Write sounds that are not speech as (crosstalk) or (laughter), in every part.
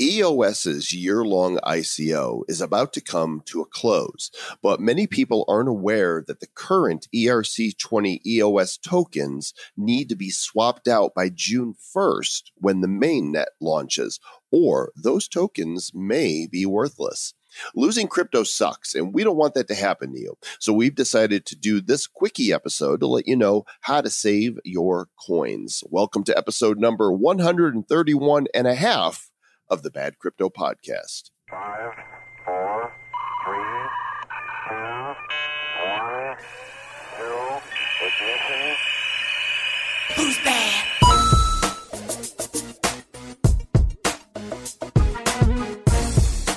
EOS's year long ICO is about to come to a close, but many people aren't aware that the current ERC20 EOS tokens need to be swapped out by June 1st when the mainnet launches, or those tokens may be worthless. Losing crypto sucks, and we don't want that to happen to you. So we've decided to do this quickie episode to let you know how to save your coins. Welcome to episode number 131 and a half of the Bad Crypto Podcast. Five, four, three, two, one, zero, ignition. Who's bad?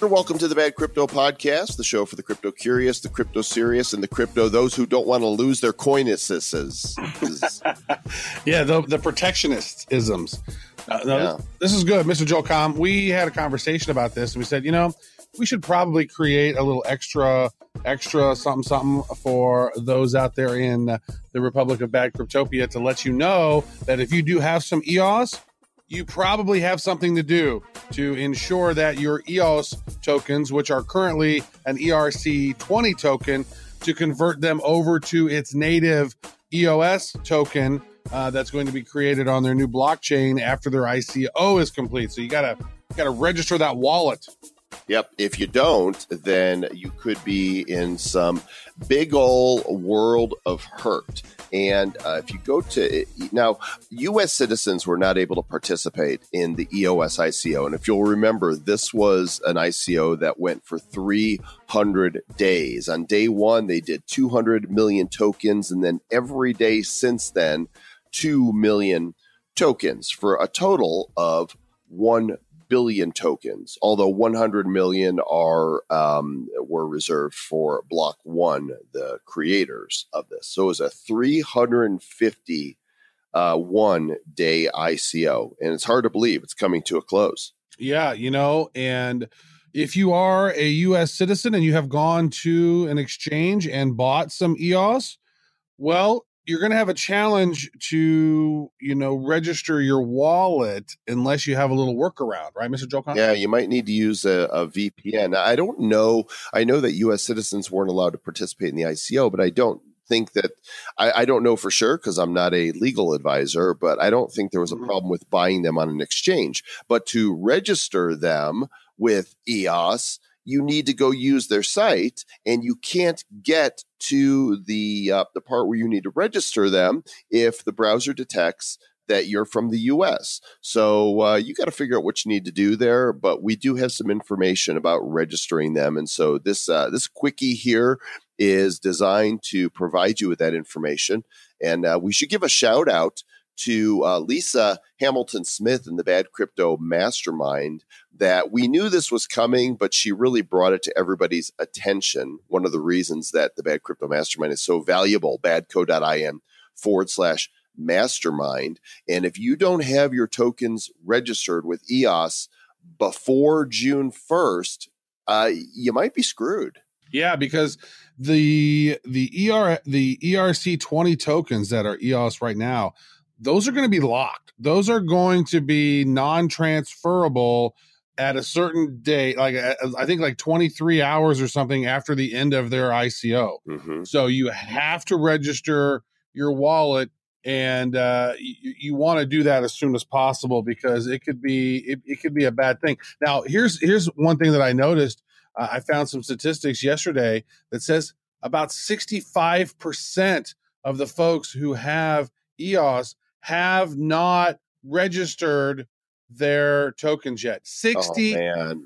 Welcome to the Bad Crypto Podcast, the show for the crypto curious, the crypto serious, and the crypto those who don't want to lose their coinuses. (laughs) yeah, the, the protectionist isms. Uh, no, Yeah. This is good, Mr. Joel Comm. We had a conversation about this, and we said, you know, we should probably create a little extra, extra something, something for those out there in the Republic of Bad Cryptopia to let you know that if you do have some EOS, you probably have something to do to ensure that your EOS tokens, which are currently an ERC 20 token, to convert them over to its native EOS token uh, that's going to be created on their new blockchain after their ICO is complete. So you gotta gotta register that wallet. Yep. If you don't, then you could be in some big ol' world of hurt. And uh, if you go to now, U.S. citizens were not able to participate in the EOS ICO. And if you'll remember, this was an ICO that went for 300 days. On day one, they did 200 million tokens. And then every day since then, 2 million tokens for a total of 1 billion tokens, although 100 million are um, were reserved for Block One, the creators of this. So it was a 350 uh, one day ICO, and it's hard to believe it's coming to a close. Yeah, you know, and if you are a US citizen and you have gone to an exchange and bought some EOS, well, you're going to have a challenge to, you know, register your wallet unless you have a little workaround, right, Mr. Joe? Yeah, you might need to use a, a VPN. I don't know. I know that U.S. citizens weren't allowed to participate in the ICO, but I don't think that I, I don't know for sure because I'm not a legal advisor, but I don't think there was a Mhm. problem with buying them on an exchange. But to register them with EOS, you need to go use their site, and you can't get to the uh, the part where you need to register them if the browser detects that you're from the U.S. So uh, you got to figure out what you need to do there. But we do have some information about registering them, and so this uh, this quickie here is designed to provide you with that information. And uh, we should give a shout out to uh, Lisa Hamilton Smith and the Bad Crypto Mastermind that we knew this was coming, but she really brought it to everybody's attention. One of the reasons that the Bad Crypto Mastermind is so valuable, badco.in forward slash mastermind. And if you don't have your tokens registered with EOS before June 1st, uh, you might be screwed. Yeah, because the the ER the ERC twenty tokens that are EOS right now, those are going to be locked. Those are going to be non transferable at a certain date, like I think like twenty three hours or something after the end of their ICO. Mhm. So you have to register your wallet, and uh, you, you want to do that as soon as possible because it could be it, it could be a bad thing. Now, here's here's one thing that I noticed. Uh, I found some statistics yesterday that says about 65% of the folks who have EOS have not registered their tokens yet. Oh,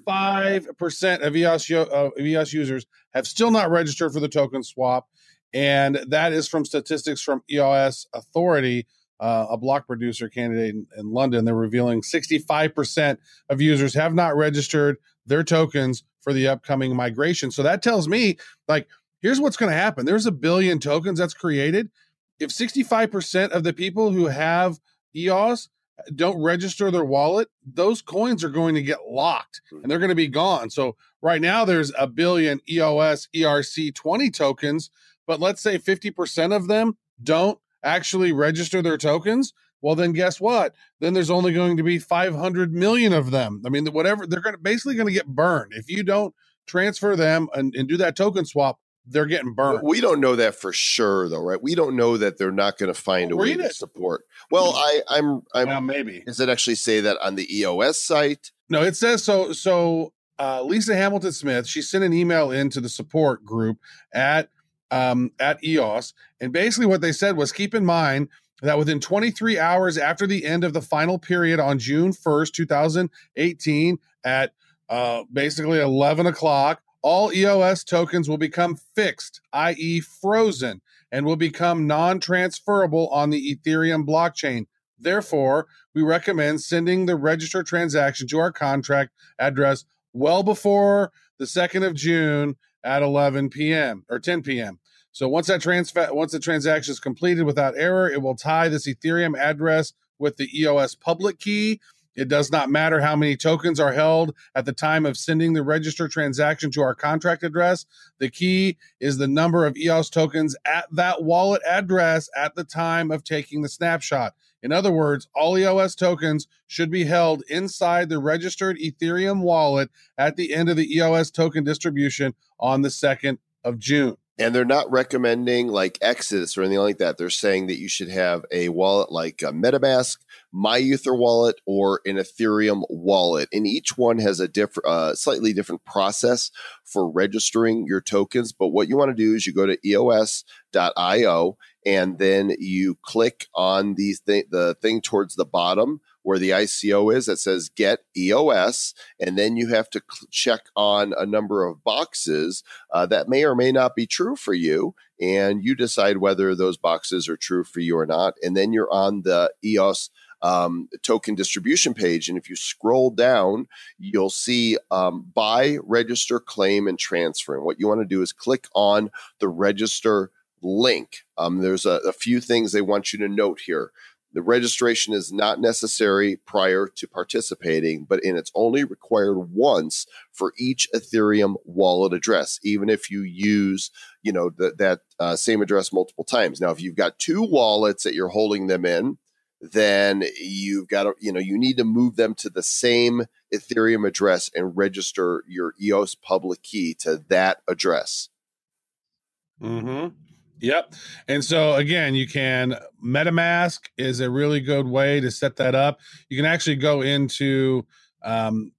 65% of EOS, uh, EOS users have still not registered for the token swap. And that is from statistics from EOS Authority, uh, a block producer candidate in, in London. They're revealing 65% of users have not registered their tokens for the upcoming migration. So that tells me, like, here's what's going to happen there's a billion tokens that's created. If 65% of the people who have EOS don't register their wallet, those coins are going to get locked and they're going to be gone. So right now there's a billion EOS ERC 20 tokens, but let's say 50% of them don't actually register their tokens, well, then guess what? Then there's only going to be 500 million of them. I mean, whatever they're going to basically going to get burned if you don't transfer them and, and do that token swap. They're getting burned. We don't know that for sure, though, right? We don't know that they're not going to find a way Read to support. Well, I, I'm, I'm. Well, maybe. Does it actually say that on the EOS site? No, it says so. So uh, Lisa Hamilton Smith, she sent an email into the support group at um, at EOS, and basically what they said was keep in mind that within 23 hours after the end of the final period on June 1st, 2018, at uh, basically 11 o'clock, all EOS tokens will become fixed, i.e., frozen, and will become non transferable on the Ethereum blockchain. Therefore, we recommend sending the registered transaction to our contract address well before the 2nd of June at 11 p.m. or 10 p.m. So once that transfer once the transaction is completed without error, it will tie this Ethereum address with the EOS public key. It does not matter how many tokens are held at the time of sending the registered transaction to our contract address. The key is the number of EOS tokens at that wallet address at the time of taking the snapshot. In other words, all EOS tokens should be held inside the registered Ethereum wallet at the end of the EOS token distribution on the 2nd of June. And they're not recommending like Exodus or anything like that. They're saying that you should have a wallet like a MetaMask, MyEther wallet, or an Ethereum wallet. And each one has a different, uh, slightly different process for registering your tokens. But what you want to do is you go to EOS.io and then you click on the thing, the thing towards the bottom where the ICO is that says get EOS, and then you have to cl- check on a number of boxes uh, that may or may not be true for you, and you decide whether those boxes are true for you or not, and then you're on the EOS. Um, token distribution page. And if you scroll down, you'll see um, buy, register, claim, and transfer. And what you want to do is click on the register link. Um, there's a, a few things they want you to note here. The registration is not necessary prior to participating, but and it's only required once for each Ethereum wallet address, even if you use, you know, the, that uh, same address multiple times. Now, if you've got two wallets that you're holding them in, then you've got to, you know, you need to move them to the same Ethereum address and register your EOS public key to that address. Mm-hmm. Yep. And so again, you can MetaMask is a really good way to set that up. You can actually go into um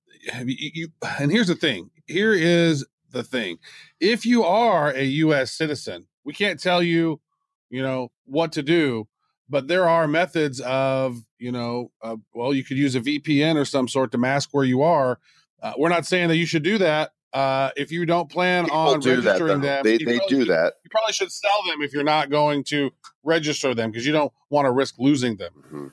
you and here's the thing. Here is the thing. If you are a US citizen, we can't tell you, you know, what to do, but there are methods of, you know, uh, well, you could use a VPN or some sort to mask where you are. Uh, we're not saying that you should do that. Uh, if you don't plan People on do that. registering though. them, They, they do that. you probably should sell them if you're not going to register them because you don't want to risk losing them. Mhm.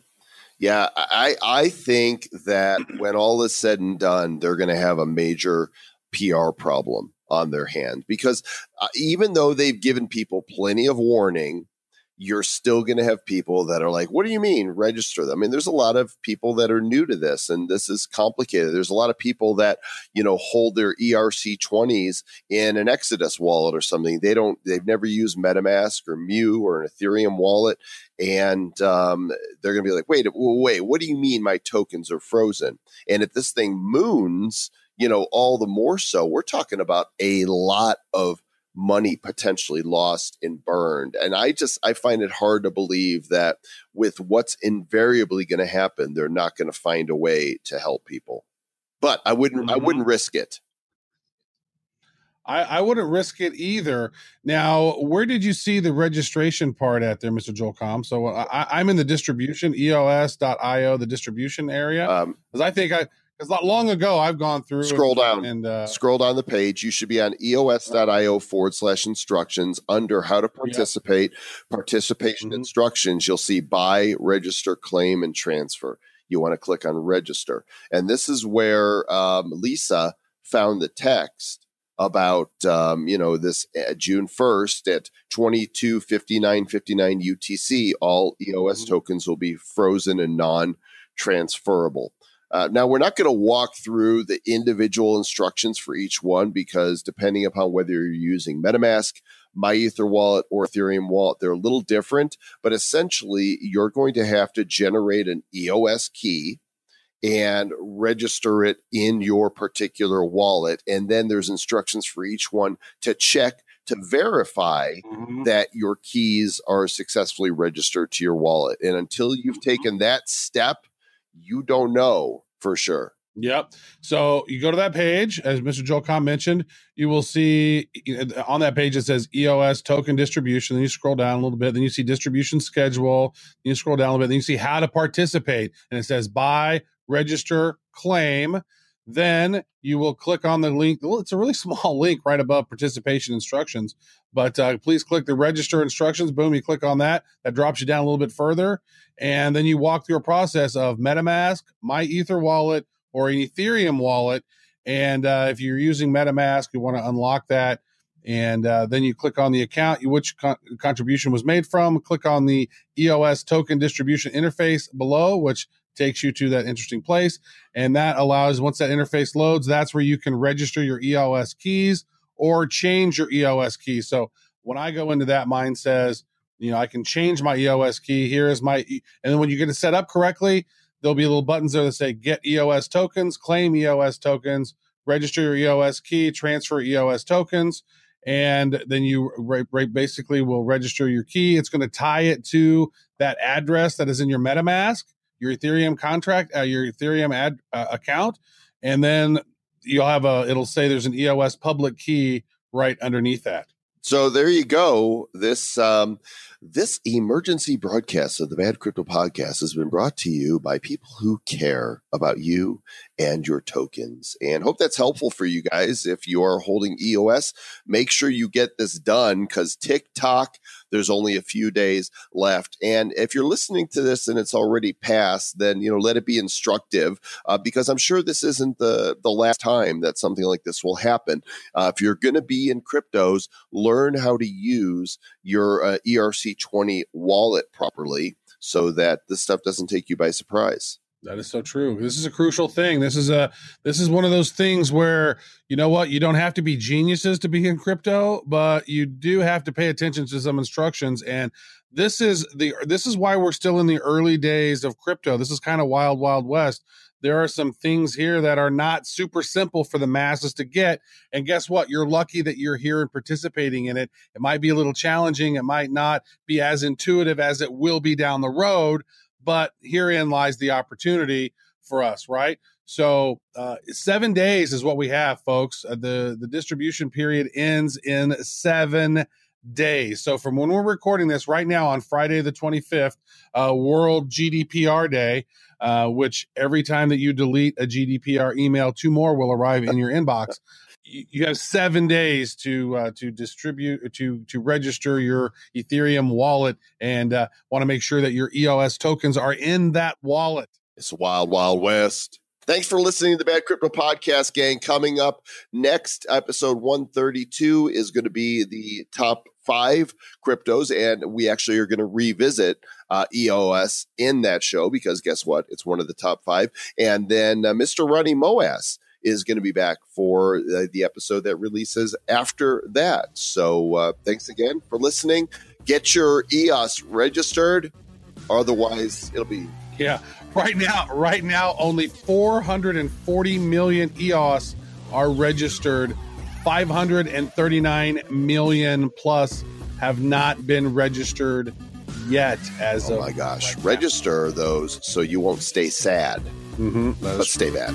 Yeah, I I think that when all is said and done, they're going to have a major PR problem on their hand because uh, even though they've given people plenty of warning, you're still going to have people that are like, "What do you mean register them?" I mean, there's a lot of people that are new to this, and this is complicated. There's a lot of people that you know hold their ERC20s in an Exodus wallet or something. They don't. They've never used MetaMask or MEW or an Ethereum wallet and um, they're going to be like, wait, wait, what do you mean my tokens are frozen? And if this thing moons, you know, all the more so, we're talking about a lot of money potentially lost and burned. And I just, I find it hard to believe that with what's invariably going to happen, they're not going to find a way to help people. But I wouldn't, I Mhm. wouldn't risk it. I, I wouldn't risk it either. Now, where did you see the registration part at there, Mr. Joel Comm? So I, I'm in the distribution, E EOS.io, the distribution area. Um, Because I think I, because not long ago I've gone through Scroll and, down. and uh, Scroll down the page. You should be on eos.io forward slash instructions under how to participate, participation Mhm. instructions. You'll see buy, register, claim, and transfer. You want to click on register. And this is where um, Lisa found the text about, um, you know, this uh, June 1st at 2259.59 UTC, all EOS Mhm. tokens will be frozen and non transferable. Uh, now, we're not going to walk through the individual instructions for each one because depending upon whether you're using MetaMask, MyEther wallet or Ethereum wallet. They're a little different, but essentially, you're going to have to generate an EOS key and register it in your particular wallet. And then there's instructions for each one to check to verify Mhm. that your keys are successfully registered to your wallet. And until you've taken that step, you don't know for sure. Yep. So you go to that page, as Mr. Joel Comm mentioned, you will see on that page it says EOS token distribution. Then you scroll down a little bit, then you see distribution schedule. Then you scroll down a little bit, then you see how to participate, and it says buy, register, claim. Then you will click on the link. It's a really (laughs) small link right above participation instructions, but uh, please click the register instructions. Boom, you click on that. That drops you down a little bit further, and then you walk through a process of MetaMask, My Ether wallet, or an Ethereum wallet. And uh, if you're using MetaMask, you want to unlock that. And uh, then you click on the account which con- contribution was made from. Click on the EOS token distribution interface below, which takes you to that interesting place. And that allows, once that interface loads, that's where you can register your EOS keys or change your EOS key. So when I go into that, mine says, you know, I can change my EOS key. Here is my, and then when you get it set up correctly, there'll be little buttons there that say get EOS tokens, claim EOS tokens, register your EOS key, transfer EOS tokens, and then you basically will register your key. It's going to tie it to that address that is in your MetaMask, your Ethereum contract, uh, your Ethereum ad uh, account, and then you'll have a. It'll say there's an EOS public key right underneath that. So there you go. This um, this emergency broadcast of the Bad Crypto Podcast has been brought to you by people who care about you and your tokens. And hope that's helpful for you guys. If you are holding EOS, make sure you get this done because TikTok, there's only a few days left. And if you're listening to this and it's already passed, then you know let it be instructive uh, because I'm sure this isn't the the last time that something like this will happen. Uh, if you're going to be in cryptos, learn how to use your uh, ERC20 wallet properly so that this stuff doesn't take you by surprise. That is so true. This is a crucial thing. This is a this is one of those things where you know what you don't have to be geniuses to be in crypto, but you do have to pay attention to some instructions. And this is the this is why we're still in the early days of crypto. This is kind of wild, wild west. There are some things here that are not super simple for the masses to get. And guess what? You're lucky that you're here and participating in it. It might be a little challenging. It might not be as intuitive as it will be down the road but herein lies the opportunity for us right? So uh, seven days is what we have folks. Uh, the the distribution period ends in seven days. So from when we're recording this right now on friday the 25th uh, world gdpr day uh, which every time that you delete a gdpr email two more will arrive in your inbox you have seven days to uh, to distribute to to register your Ethereum wallet and uh, want to make sure that your EOS tokens are in that wallet. It's Wild Wild West. Thanks for listening to the Bad Crypto Podcast, gang. Coming up next, episode 132 is going to be the top five cryptos, and we actually are going to revisit uh, EOS in that show because guess what? It's one of the top five. And then uh, Mr. Ronnie Moas is going to be back for uh, the episode that releases after that. So uh, thanks again for listening. Get your EOS registered, otherwise it'll be Yeah, right now, right now, only 440 million EOS are registered. 539 million plus have not been registered yet. As Oh of my gosh. right now. Register those so you won't stay sad, Mhm, that but is stay bad.